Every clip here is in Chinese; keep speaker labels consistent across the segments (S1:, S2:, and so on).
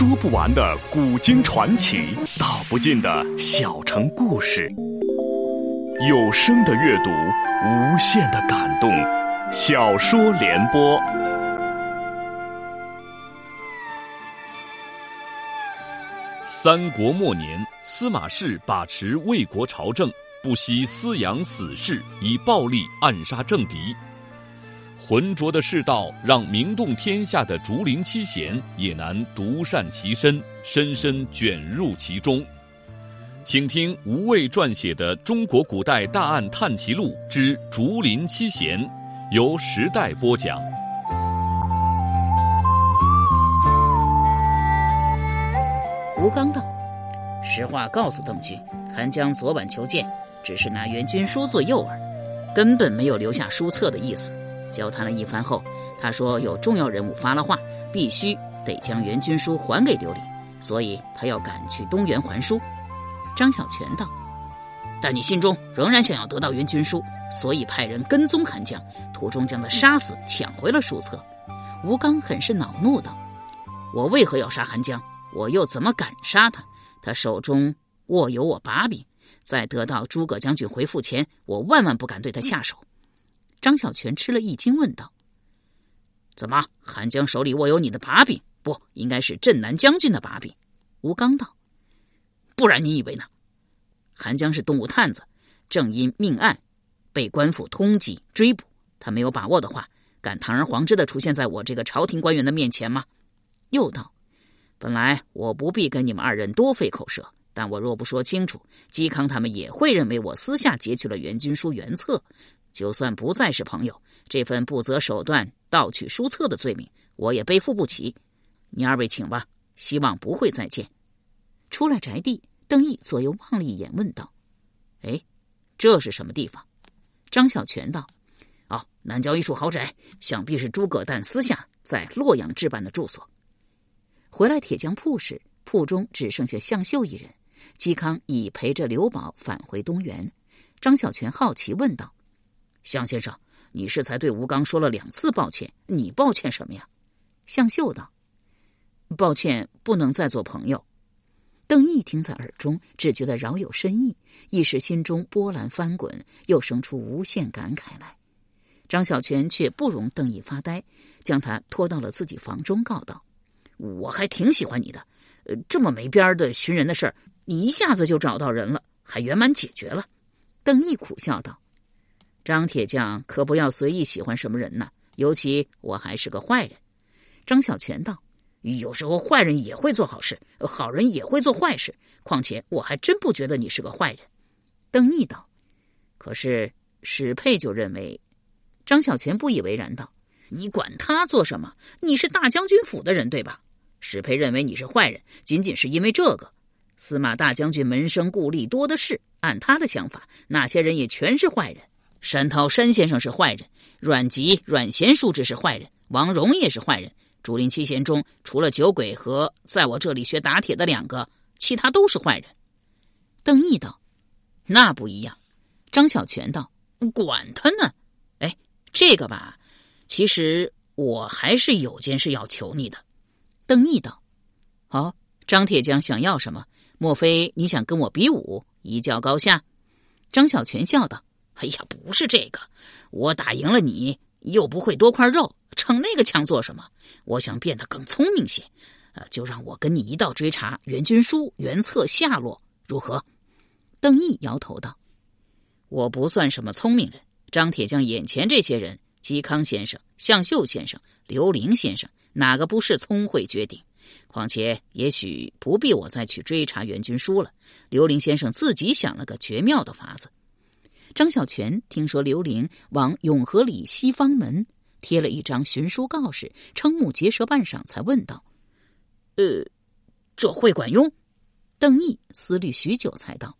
S1: 说不完的古今传奇，道不尽的小城故事。有声的阅读，无限的感动。小说联播。三国末年，司马氏把持魏国朝政，不惜私养死士，以暴力暗杀政敌。浑浊的世道，让名动天下的竹林七贤也难独善其身，深深卷入其中。请听吴畏撰写的《中国古代大案探奇录之竹林七贤》，由时代播讲。
S2: 吴刚道：“实话告诉邓军，韩江昨晚求见，只是拿援军书做诱饵，根本没有留下书册的意思。”交谈了一番后，他说有重要人物发了话，必须得将援军书还给刘伶，所以他要赶去东原还书。张小泉道：“但你心中仍然想要得到援军书，所以派人跟踪韩江，途中将他杀死，抢回了书册。”吴刚很是恼怒道：“我为何要杀韩江？我又怎么敢杀他？他手中握有我把柄，在得到诸葛将军回复前，我万万不敢对他下手。”张小泉吃了一惊，问道：“怎么，韩江手里握有你的把柄？不应该是镇南将军的把柄？”吴刚道：“不然你以为呢？韩江是东吴探子，正因命案被官府通缉追捕。他没有把握的话，敢堂而皇之的出现在我这个朝廷官员的面前吗？”又道：“本来我不必跟你们二人多费口舌，但我若不说清楚，嵇康他们也会认为我私下截取了援军书原册。”就算不再是朋友，这份不择手段盗取书册的罪名，我也背负不起。你二位请吧，希望不会再见。出了宅地，邓毅左右望了一眼，问道：“哎，这是什么地方？”张小泉道：“哦，南郊一处豪宅，想必是诸葛诞私下在洛阳置办的住所。”回来铁匠铺时，铺中只剩下向秀一人。嵇康已陪着刘宝返回东园。张小泉好奇问道。向先生，你是才对吴刚说了两次抱歉，你抱歉什么呀？向秀道：“抱歉，不能再做朋友。”邓毅听在耳中，只觉得饶有深意，一时心中波澜翻滚，又生出无限感慨来。张小泉却不容邓毅发呆，将他拖到了自己房中，告道：“我还挺喜欢你的，呃，这么没边儿的寻人的事儿，你一下子就找到人了，还圆满解决了。”邓毅苦笑道。张铁匠可不要随意喜欢什么人呢，尤其我还是个坏人。张小泉道：“有时候坏人也会做好事，好人也会做坏事。况且我还真不觉得你是个坏人。”邓毅道：“可是史佩就认为。”张小泉不以为然道：“你管他做什么？你是大将军府的人，对吧？史佩认为你是坏人，仅仅是因为这个。司马大将军门生故吏多的是，按他的想法，那些人也全是坏人。”山涛山先生是坏人，阮籍阮贤叔侄是坏人，王荣也是坏人。竹林七贤中，除了酒鬼和在我这里学打铁的两个，其他都是坏人。邓毅道：“那不一样。”张小泉道：“管他呢！哎，这个吧，其实我还是有件事要求你的。”邓毅道：“哦，张铁匠想要什么？莫非你想跟我比武，一较高下？”张小泉笑道。哎呀，不是这个，我打赢了你，又不会多块肉，逞那个强做什么？我想变得更聪明些，呃，就让我跟你一道追查袁军书原册下落，如何？邓毅摇头道：“我不算什么聪明人。张铁匠眼前这些人，嵇康先生、向秀先生、刘伶先生，哪个不是聪慧绝顶？况且，也许不必我再去追查袁军书了。刘玲先生自己想了个绝妙的法子。”张小泉听说刘玲往永和里西方门贴了一张寻书告示，瞠目结舌半晌，才问道：“呃，这会管用？”邓毅思虑许久，才道：“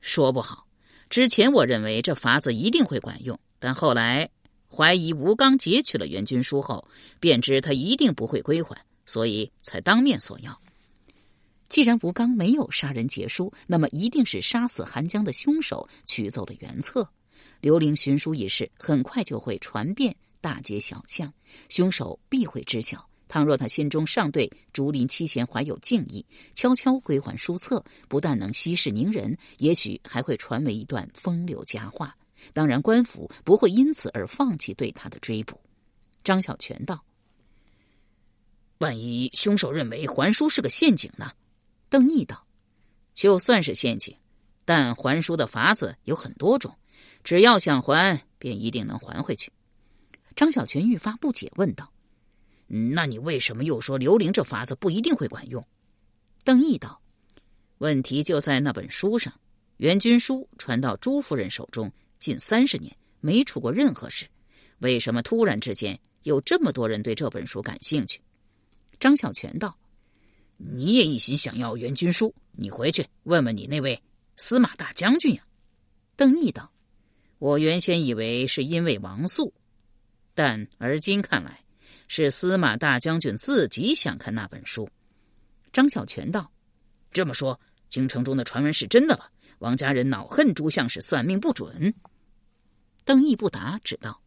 S2: 说不好。之前我认为这法子一定会管用，但后来怀疑吴刚截取了援军书后，便知他一定不会归还，所以才当面索要。”既然吴刚没有杀人劫书，那么一定是杀死韩江的凶手取走了原册。刘伶寻书一事很快就会传遍大街小巷，凶手必会知晓。倘若他心中尚对竹林七贤怀有敬意，悄悄归还书册，不但能息事宁人，也许还会传为一段风流佳话。当然，官府不会因此而放弃对他的追捕。张小泉道：“万一凶手认为还书是个陷阱呢？”邓毅道：“就算是陷阱，但还书的法子有很多种，只要想还，便一定能还回去。”张小泉愈发不解，问道：“那你为什么又说刘玲这法子不一定会管用？”邓毅道：“问题就在那本书上。袁军书传到朱夫人手中近三十年，没出过任何事，为什么突然之间有这么多人对这本书感兴趣？”张小泉道：“你也一心想要袁军书，你回去问问你那位司马大将军呀。”邓毅道：“我原先以为是因为王素。”但而今看来，是司马大将军自己想看那本书。张小泉道：“这么说，京城中的传闻是真的了。王家人恼恨朱相是算命不准。”邓毅不答，只道：“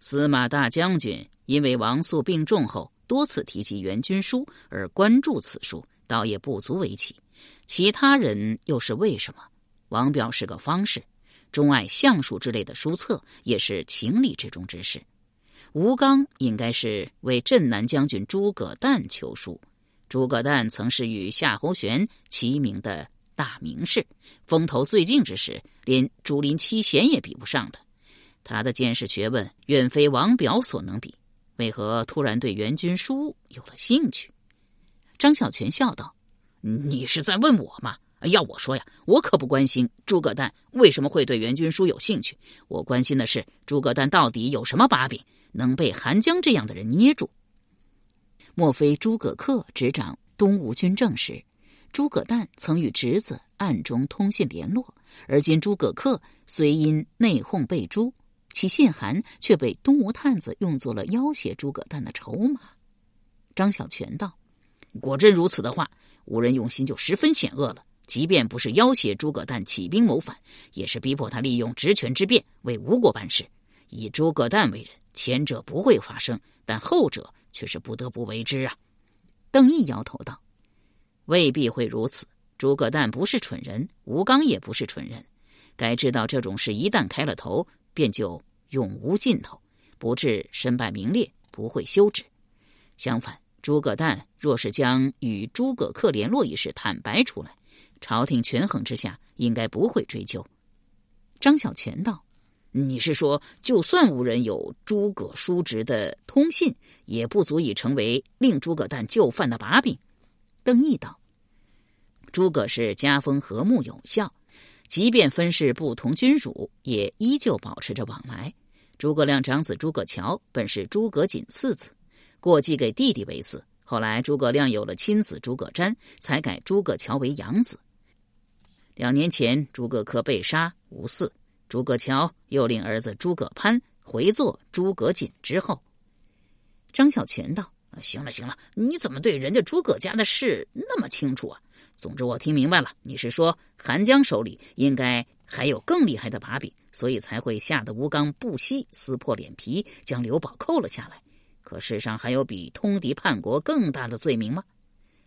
S2: 司马大将军因为王素病重后多次提及袁军书而关注此书，倒也不足为奇。其他人又是为什么？王表是个方士。”钟爱相术之类的书册也是情理之中之事。吴刚应该是为镇南将军诸葛诞求书。诸葛诞曾是与夏侯玄齐名的大名士，风头最劲之时，连竹林七贤也比不上的。他的见识学问远非王表所能比，为何突然对袁军书有了兴趣？张小泉笑道：“你是在问我吗？”要我说呀，我可不关心诸葛诞为什么会对袁军书有兴趣。我关心的是诸葛诞到底有什么把柄，能被韩江这样的人捏住？莫非诸葛恪执掌东吴军政时，诸葛诞曾与侄子暗中通信联络？而今诸葛恪虽因内讧被诛，其信函却被东吴探子用作了要挟诸葛诞的筹码。张小泉道：“果真如此的话，吴人用心就十分险恶了。”即便不是要挟诸葛诞起兵谋反，也是逼迫他利用职权之便为吴国办事。以诸葛诞为人，前者不会发生，但后者却是不得不为之啊！邓毅摇头道：“未必会如此。诸葛诞不是蠢人，吴刚也不是蠢人。该知道，这种事一旦开了头，便就永无尽头，不至身败名裂，不会休止。相反，诸葛诞若是将与诸葛恪联络一事坦白出来，朝廷权衡之下，应该不会追究。张小泉道：“你是说，就算无人有诸葛叔侄的通信，也不足以成为令诸葛诞就范的把柄？”邓毅道：“诸葛氏家风和睦有效，即便分氏不同君主，也依旧保持着往来。诸葛亮长子诸葛乔本是诸葛瑾次子，过继给弟弟为嗣。后来诸葛亮有了亲子诸葛瞻，才改诸葛乔为养子。”两年前，诸葛恪被杀，无嗣。诸葛乔又令儿子诸葛攀回做诸葛瑾之后。张小泉道：“行了，行了，你怎么对人家诸葛家的事那么清楚啊？总之，我听明白了，你是说韩江手里应该还有更厉害的把柄，所以才会吓得吴刚不惜撕破脸皮将刘宝扣了下来。可世上还有比通敌叛国更大的罪名吗？”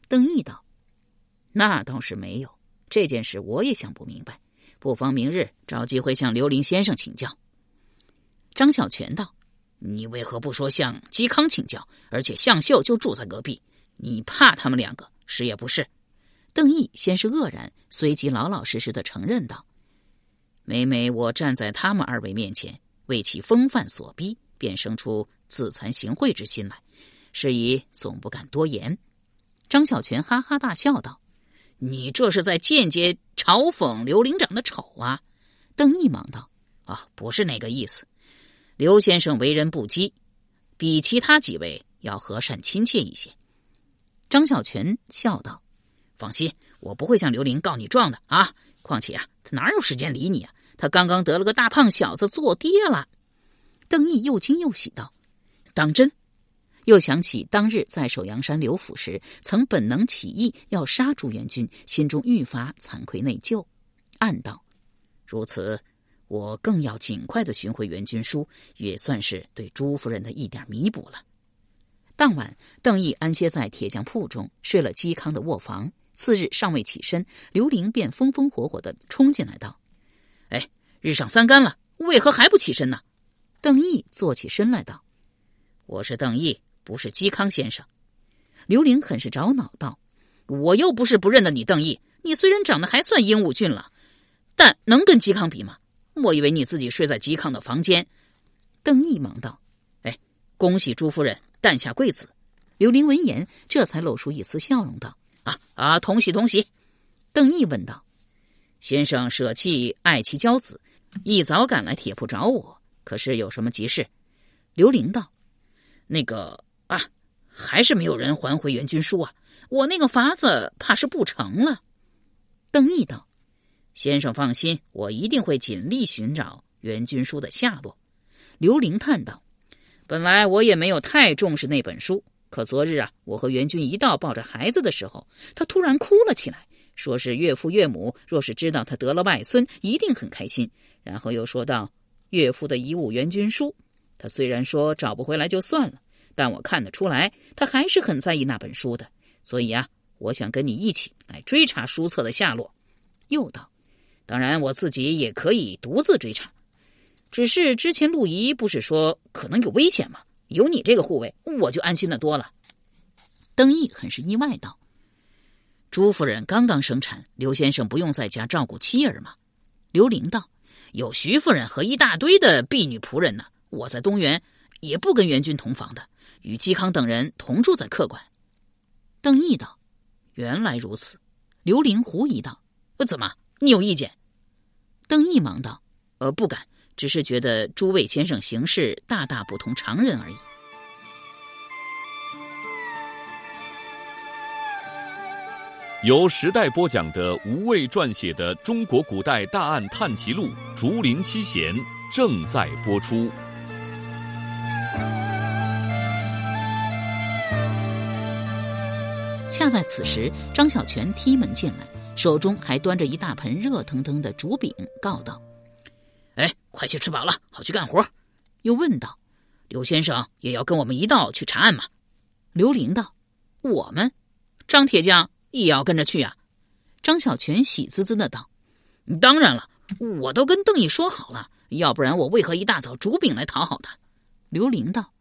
S2: 邓毅道：“那倒是没有。”这件事我也想不明白，不妨明日找机会向刘林先生请教。张小泉道：“你为何不说向嵇康请教？而且向秀就住在隔壁，你怕他们两个是也不是？”邓毅先是愕然，随即老老实实的承认道：“每每我站在他们二位面前，为其风范所逼，便生出自惭形秽之心来，是以总不敢多言。”张小泉哈哈大笑道。你这是在间接嘲讽刘领长的丑啊！邓毅忙道：“啊，不是那个意思。刘先生为人不羁，比其他几位要和善亲切一些。”张小泉笑道：“放心，我不会向刘玲告你状的啊！况且啊，他哪有时间理你啊？他刚刚得了个大胖小子做爹了。”邓毅又惊又喜道：“当真？”又想起当日在首阳山刘府时，曾本能起意要杀朱元军，心中愈发惭愧内疚，暗道：如此，我更要尽快的寻回元军书，也算是对朱夫人的一点弥补了。当晚，邓毅安歇在铁匠铺中，睡了嵇康的卧房。次日尚未起身，刘玲便风风火火的冲进来道：“哎，日上三竿了，为何还不起身呢？”邓毅坐起身来道：“我是邓毅，不是嵇康先生。”刘玲很是着恼道：“我又不是不认得你邓毅，你虽然长得还算英武俊朗，但能跟嵇康比吗？我以为你自己睡在嵇康的房间。”邓毅忙道：“哎，恭喜朱夫人诞下贵子。”刘玲闻言，这才露出一丝笑容道。啊啊！同喜同喜！邓毅问道：“先生舍弃爱妻娇子，一早赶来铁铺找我，可是有什么急事？”刘玲道：“那个啊，还是没有人还回援军书啊！我那个法子怕是不成了。”邓毅道：“先生放心，我一定会尽力寻找援军书的下落。”刘玲叹道：“本来我也没有太重视那本书。”可昨日啊，我和袁军一道抱着孩子的时候，他突然哭了起来，说是岳父岳母若是知道他得了外孙，一定很开心。然后又说到岳父的遗物袁军书，他虽然说找不回来就算了，但我看得出来，他还是很在意那本书的。所以啊，我想跟你一起来追查书册的下落。又道，当然我自己也可以独自追查，只是之前陆仪不是说可能有危险吗？有你这个护卫，我就安心的多了。邓毅很是意外道：“朱夫人刚刚生产，刘先生不用在家照顾妻儿吗？”刘玲道：“有徐夫人和一大堆的婢女仆人呢。我在东园也不跟元军同房的，与嵇康等人同住在客馆。”邓毅道：“原来如此。”刘玲狐疑道：“怎么？你有意见？”邓毅忙道：“呃，不敢。”只是觉得诸位先生行事大大不同常人而已。
S1: 由时代播讲的吴畏撰写的《中国古代大案探奇录·竹林七贤》正在播出。
S2: 恰在此时，张小泉踢门进来，手中还端着一大盆热腾腾的竹饼，告道。哎，快去吃饱了，好去干活。又问道：“刘先生也要跟我们一道去查案吗？”刘玲道：“我们，张铁匠也要跟着去啊。”张小泉喜滋滋的道：“当然了，我都跟邓毅说好了，要不然我为何一大早煮饼来讨好他？”刘玲道：“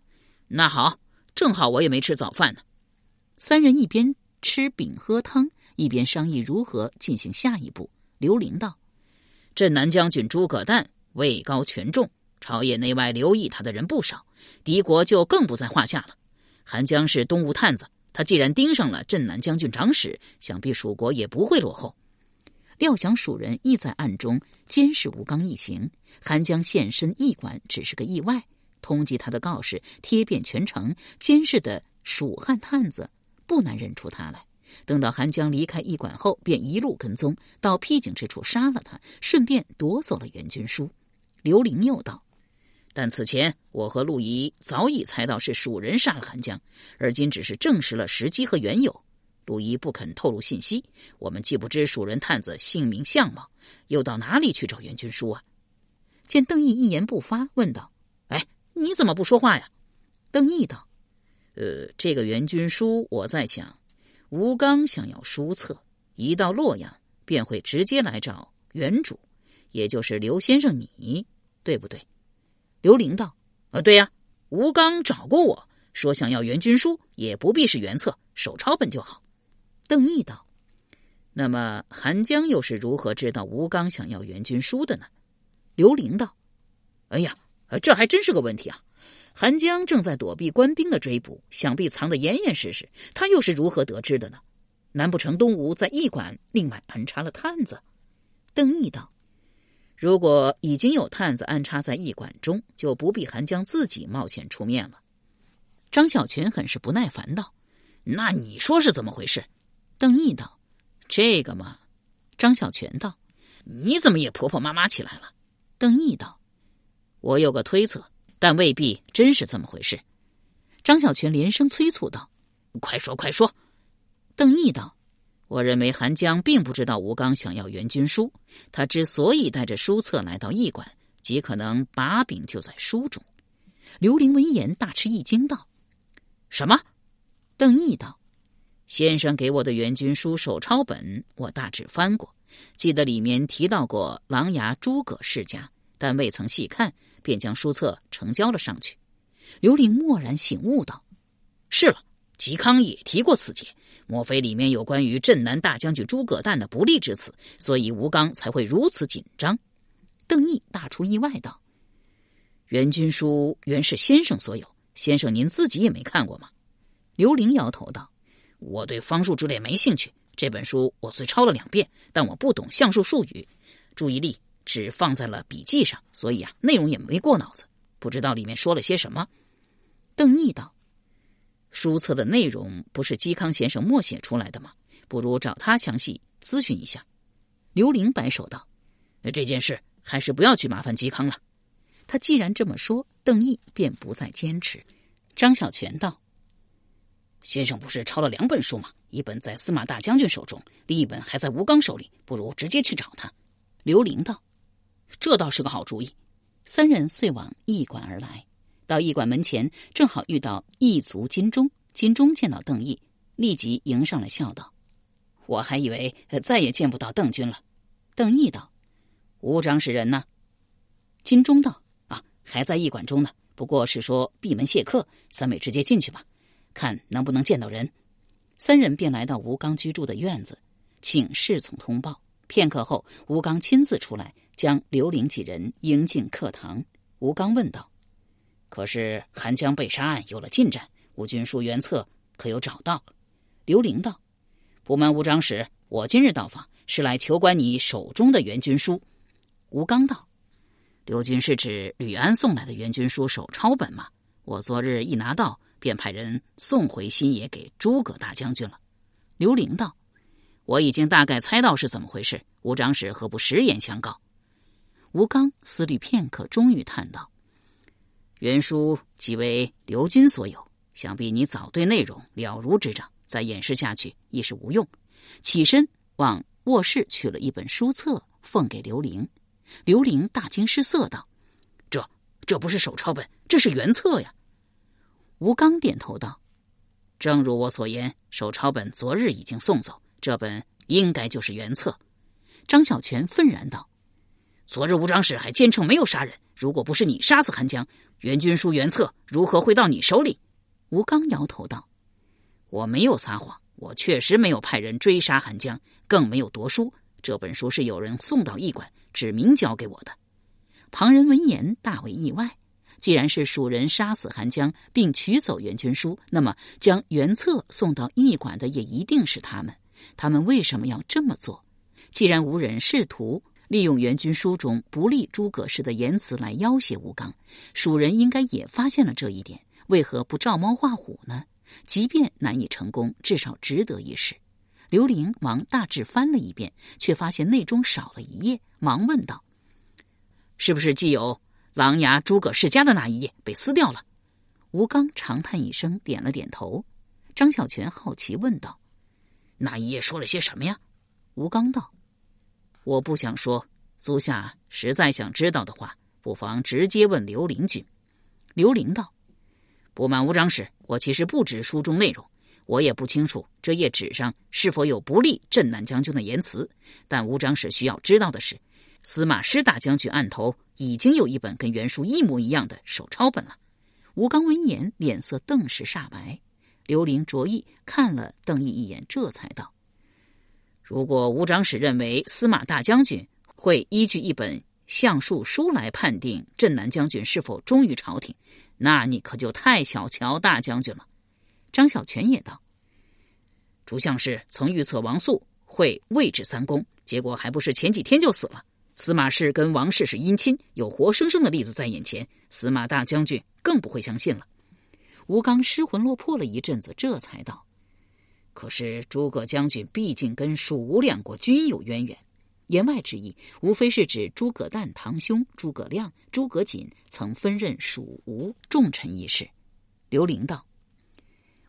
S2: 那好，正好我也没吃早饭呢。”三人一边吃饼喝汤，一边商议如何进行下一步。刘玲道：“镇南将军诸葛诞。”位高权重，朝野内外留意他的人不少，敌国就更不在话下了。韩江是东吴探子，他既然盯上了镇南将军长史，想必蜀国也不会落后。料想蜀人亦在暗中监视吴刚一行，韩江现身驿馆只是个意外。通缉他的告示贴遍全城，监视的蜀汉探子不难认出他来。等到韩江离开驿馆后，便一路跟踪到僻静之处杀了他，顺便夺走了援军书。刘玲又道：“但此前我和陆仪早已猜到是蜀人杀了韩江，而今只是证实了时机和缘由。陆仪不肯透露信息，我们既不知蜀人探子姓名相貌，又到哪里去找援军书啊？”见邓毅一言不发，问道：“哎，你怎么不说话呀？”邓毅道：“呃，这个援军书，我在想，吴刚想要书册，一到洛阳便会直接来找原主，也就是刘先生你。”对不对？刘玲道：“啊，对呀，吴刚找过我说，想要援军书，也不必是原册，手抄本就好。”邓毅道：“那么韩江又是如何知道吴刚想要援军书的呢？”刘玲道：“哎呀，这还真是个问题啊！韩江正在躲避官兵的追捕，想必藏得严严实实，他又是如何得知的呢？难不成东吴在驿馆另外安插了探子？”邓毅道。如果已经有探子安插在驿馆中，就不必韩江自己冒险出面了。张小泉很是不耐烦道：“那你说是怎么回事？”邓毅道：“这个嘛。”张小泉道：“你怎么也婆婆妈妈起来了？”邓毅道：“我有个推测，但未必真是这么回事。”张小泉连声催促道：“快说快说！”邓毅道。我认为韩江并不知道吴刚想要援军书，他之所以带着书册来到驿馆，极可能把柄就在书中。刘玲闻言大吃一惊，道：“什么？邓毅道：“先生给我的援军书手抄本，我大致翻过，记得里面提到过琅琊诸葛世家，但未曾细看，便将书册呈交了上去。”刘玲蓦然醒悟道：“是了，嵇康也提过此节，莫非里面有关于镇南大将军诸葛诞的不利之词，所以吴刚才会如此紧张？”邓毅大出意外道：“援军书原是先生所有。”先生，您自己也没看过吗？刘玲摇头道：“我对方术之类没兴趣。这本书我虽抄了两遍，但我不懂相术术语，注意力只放在了笔记上，所以啊，内容也没过脑子，不知道里面说了些什么。”邓毅道：“书册的内容不是嵇康先生默写出来的吗？不如找他详细咨询一下。”刘玲摆手道：“这件事还是不要去麻烦嵇康了。”他既然这么说，邓毅便不再坚持。张小泉道：“先生不是抄了两本书吗？一本在司马大将军手中，另一本还在吴刚手里。不如直接去找他。”刘玲道：“这倒是个好主意。”三人遂往驿馆而来。到驿馆门前，正好遇到驿卒金钟。金钟见到邓毅，立即迎上来，笑道：“我还以为再也见不到邓君了。”邓毅道：“吴长使人呢？”金钟道。啊还在驿馆中呢，不过是说闭门谢客。三位直接进去吧，看能不能见到人。三人便来到吴刚居住的院子，请侍从通报。片刻后，吴刚亲自出来，将刘玲几人迎进客堂。吴刚问道：“可是韩江被杀案有了进展？吴军书原册可有找到？”刘玲道：“不瞒吴长史，我今日到访是来求观你手中的援军书。”吴刚道。刘军是指吕安送来的援军书手抄本吗？我昨日一拿到，便派人送回新野给诸葛大将军了。刘玲道：“我已经大概猜到是怎么回事，吴长史何不实言相告？”吴刚思虑片刻，终于叹道：“原书即为刘军所有，想必你早对内容了如指掌，再掩饰下去亦是无用。”起身往卧室取了一本书册，奉给刘玲。刘玲大惊失色道：“这这不是手抄本，这是原册呀！”吴刚点头道：“正如我所言，手抄本昨日已经送走，这本应该就是原册。”张小泉愤然道：“昨日吴长史还坚称没有杀人，如果不是你杀死韩江，援军书原册如何会到你手里？”吴刚摇头道：“我没有撒谎，我确实没有派人追杀韩江，更没有夺书。这本书是有人送到驿馆。”指明交给我的。旁人闻言大为意外。既然是蜀人杀死韩江，并取走援军书，那么将原册送到驿馆的也一定是他们。他们为什么要这么做？既然无人试图利用援军书中不利诸葛氏的言辞来要挟吴刚，蜀人应该也发现了这一点，为何不照猫画虎呢？即便难以成功，至少值得一试。刘玲忙大致翻了一遍，却发现内中少了一页，忙问道：“是不是既有琅琊诸葛世家的那一页被撕掉了？”吴刚长叹一声，点了点头。张小泉好奇问道：“那一页说了些什么呀？”吴刚道：“我不想说，足下实在想知道的话，不妨直接问刘玲君。”刘玲道：“不瞒吴长史，我其实不知书中内容。”我也不清楚这页纸上是否有不利镇南将军的言辞，但吴长史需要知道的是，司马师大将军案头已经有一本跟原书一模一样的手抄本了。吴刚闻言，脸色顿时煞白。刘玲着意看了邓毅一眼，这才道：“如果吴长史认为司马大将军会依据一本相术书来判定镇南将军是否忠于朝廷，那你可就太小瞧大将军了。”张小泉也道：“朱相士曾预测王素会位至三公，结果还不是前几天就死了。司马氏跟王氏是姻亲，有活生生的例子在眼前，司马大将军更不会相信了。”吴刚失魂落魄了一阵子，这才道：“可是诸葛将军毕竟跟蜀吴两国均有渊源，言外之意，无非是指诸葛诞堂兄诸葛亮、诸葛瑾曾分任蜀吴重臣一事。”刘玲道。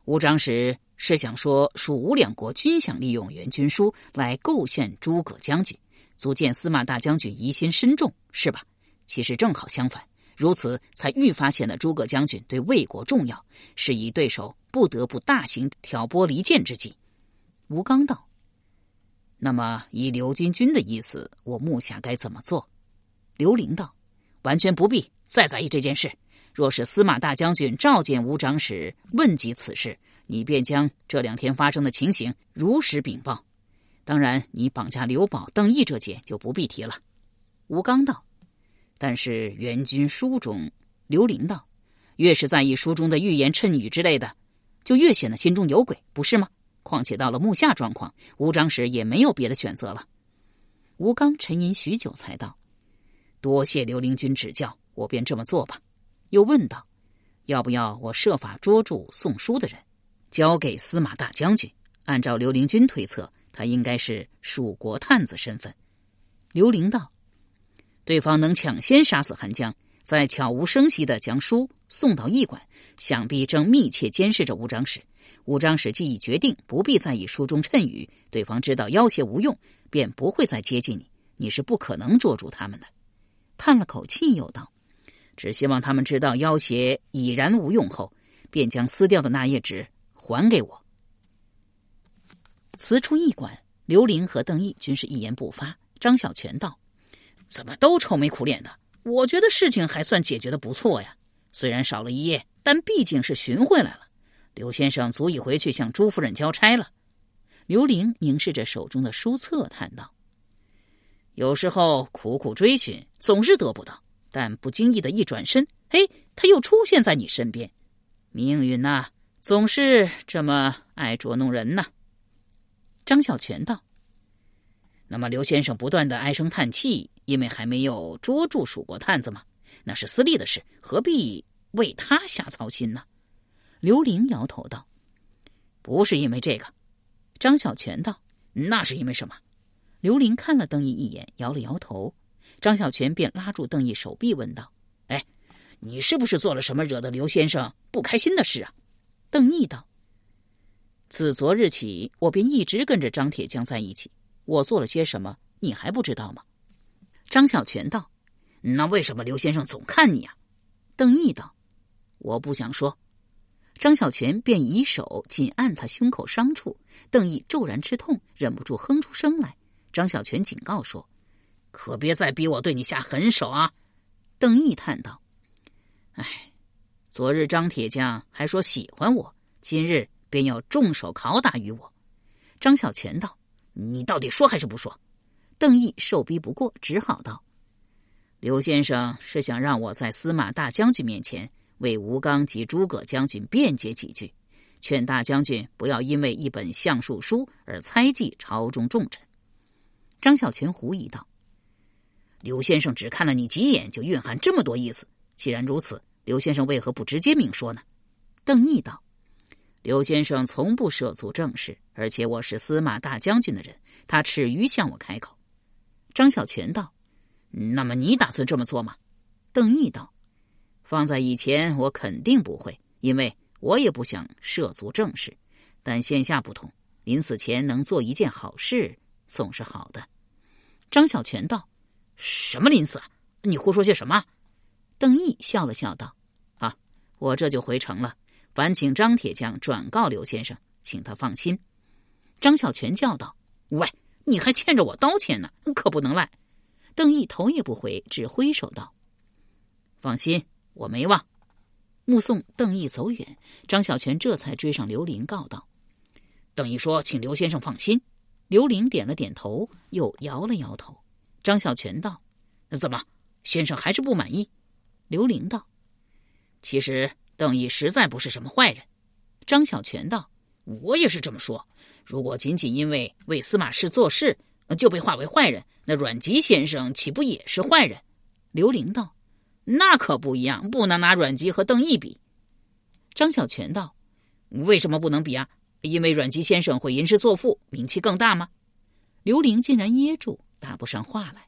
S2: 吴长史是想说，蜀吴两国均想利用援军书来构陷诸葛将军，足见司马大将军疑心深重，是吧？其实正好相反，如此才愈发显得诸葛将军对魏国重要，是以对手不得不大行挑拨离间之计。吴刚道：“那么以刘军军的意思，我目下该怎么做？”刘伶道：“完全不必再在意这件事。若是司马大将军召见吴长史，问及此事，你便将这两天发生的情形如实禀报。当然，你绑架刘宝、邓毅这件就不必提了。”吴刚道。但是援军书中，刘伶道：“越是在意书中的预言、谶语之类的，就越显得心中有鬼，不是吗？况且到了目下状况，吴长史也没有别的选择了。”吴刚沉吟许久，才道：“多谢刘灵君指教，我便这么做吧。”又问道：“要不要我设法捉住送书的人，交给司马大将军？按照刘灵君推测，他应该是蜀国探子身份。”刘伶道。对方能抢先杀死韩江，再悄无声息的将书送到驿馆，想必正密切监视着吴长史。吴长史既已决定不必在意书中谶语，对方知道要挟无用，便不会再接近你。你是不可能捉住他们的。叹了口气，又道：“只希望他们知道要挟已然无用后，便将撕掉的那页纸还给我。”辞出驿馆，刘林和邓毅均是一言不发。张小泉道。怎么都愁眉苦脸的？我觉得事情还算解决的不错呀。虽然少了一夜，但毕竟是寻回来了。刘先生足以回去向朱夫人交差了。刘玲凝视着手中的书册，叹道：“有时候苦苦追寻，总是得不到，但不经意的一转身，嘿，他又出现在你身边。命运呐，总是这么爱捉弄人呐。”张小泉道：“那么刘先生不断的唉声叹气。”因为还没有捉住蜀国探子嘛？那是私利的事，何必为他瞎操心呢？刘玲摇头道：“不是因为这个。”张小泉道：“那是因为什么？”刘玲看了邓毅一眼，摇了摇头。张小泉便拉住邓毅手臂，问道：“哎，你是不是做了什么惹得刘先生不开心的事啊？”邓毅道：“自昨日起，我便一直跟着张铁匠在一起。我做了些什么，你还不知道吗？”张小泉道：“那为什么刘先生总看你呀？”邓毅道：“我不想说。”张小泉便以手紧按他胸口伤处，邓毅骤然吃痛，忍不住哼出声来。张小泉警告说：“可别再逼我对你下狠手啊！”邓毅叹道：“哎，昨日张铁匠还说喜欢我，今日便要重手拷打于我。”张小泉道：“你到底说还是不说？”邓毅受逼不过，只好道：“刘先生是想让我在司马大将军面前为吴刚及诸葛将军辩解几句，劝大将军不要因为一本相术书而猜忌朝中重臣。”张小泉狐疑道：“刘先生只看了你几眼，就蕴含这么多意思？既然如此，刘先生为何不直接明说呢？”邓毅道：“刘先生从不涉足政事，而且我是司马大将军的人，他耻于向我开口。”张小泉道：“那么你打算这么做吗？”邓毅道：“放在以前，我肯定不会，因为我也不想涉足政事。但现下不同，临死前能做一件好事，总是好的。”张小泉道：“什么临死？你胡说些什么？”邓毅笑了笑道：“啊，我这就回城了，烦请张铁匠转告刘先生，请他放心。”张小泉叫道：“喂！”你还欠着我刀钱呢，可不能赖。邓毅头也不回，只挥手道：“放心，我没忘。”目送邓毅走远，张小泉这才追上刘玲，告道：“邓毅说，请刘先生放心。”刘玲点了点头，又摇了摇头。张小泉道：“怎么，先生还是不满意？”刘玲道：“其实邓毅实在不是什么坏人。”张小泉道：“我也是这么说。”如果仅仅因为为司马氏做事就被划为坏人，那阮籍先生岂不也是坏人？刘伶道：“那可不一样，不能拿阮籍和邓毅比。”张小泉道：“为什么不能比啊？因为阮籍先生会吟诗作赋，名气更大吗？”刘玲竟然噎住，答不上话来。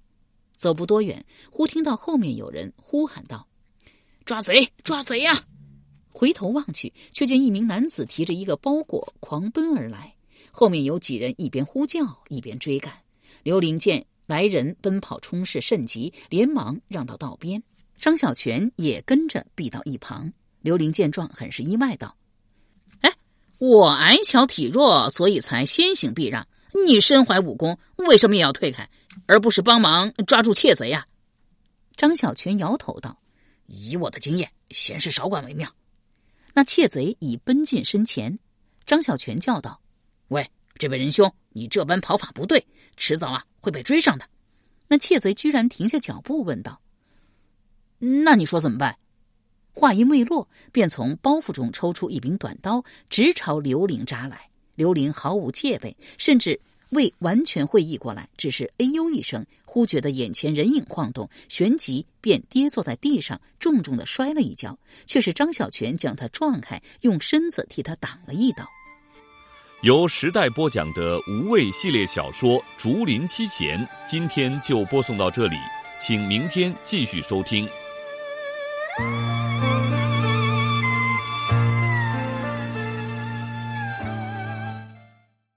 S2: 走不多远，忽听到后面有人呼喊道：“抓贼！抓贼呀！”回头望去，却见一名男子提着一个包裹狂奔而来。后面有几人一边呼叫一边追赶，刘玲见来人奔跑冲势甚急，连忙让到道边。张小泉也跟着避到一旁。刘玲见状，很是意外，道：“哎，我矮小体弱，所以才先行避让。你身怀武功，为什么也要退开，而不是帮忙抓住窃贼呀？”张小泉摇头道：“以我的经验，闲事少管为妙。”那窃贼已奔进身前，张小泉叫道：“喂，这位仁兄，你这般跑法不对，迟早啊会被追上的。”那窃贼居然停下脚步，问道：“那你说怎么办？”话音未落，便从包袱中抽出一柄短刀，直朝刘玲扎来。刘玲毫无戒备，甚至未完全会意过来，只是“哎呦”一声，忽觉得眼前人影晃动，旋即便跌坐在地上，重重的摔了一跤。却是张小泉将他撞开，用身子替他挡了一刀。
S1: 由时代播讲的无畏系列小说《竹林七贤》，今天就播送到这里，请明天继续收听。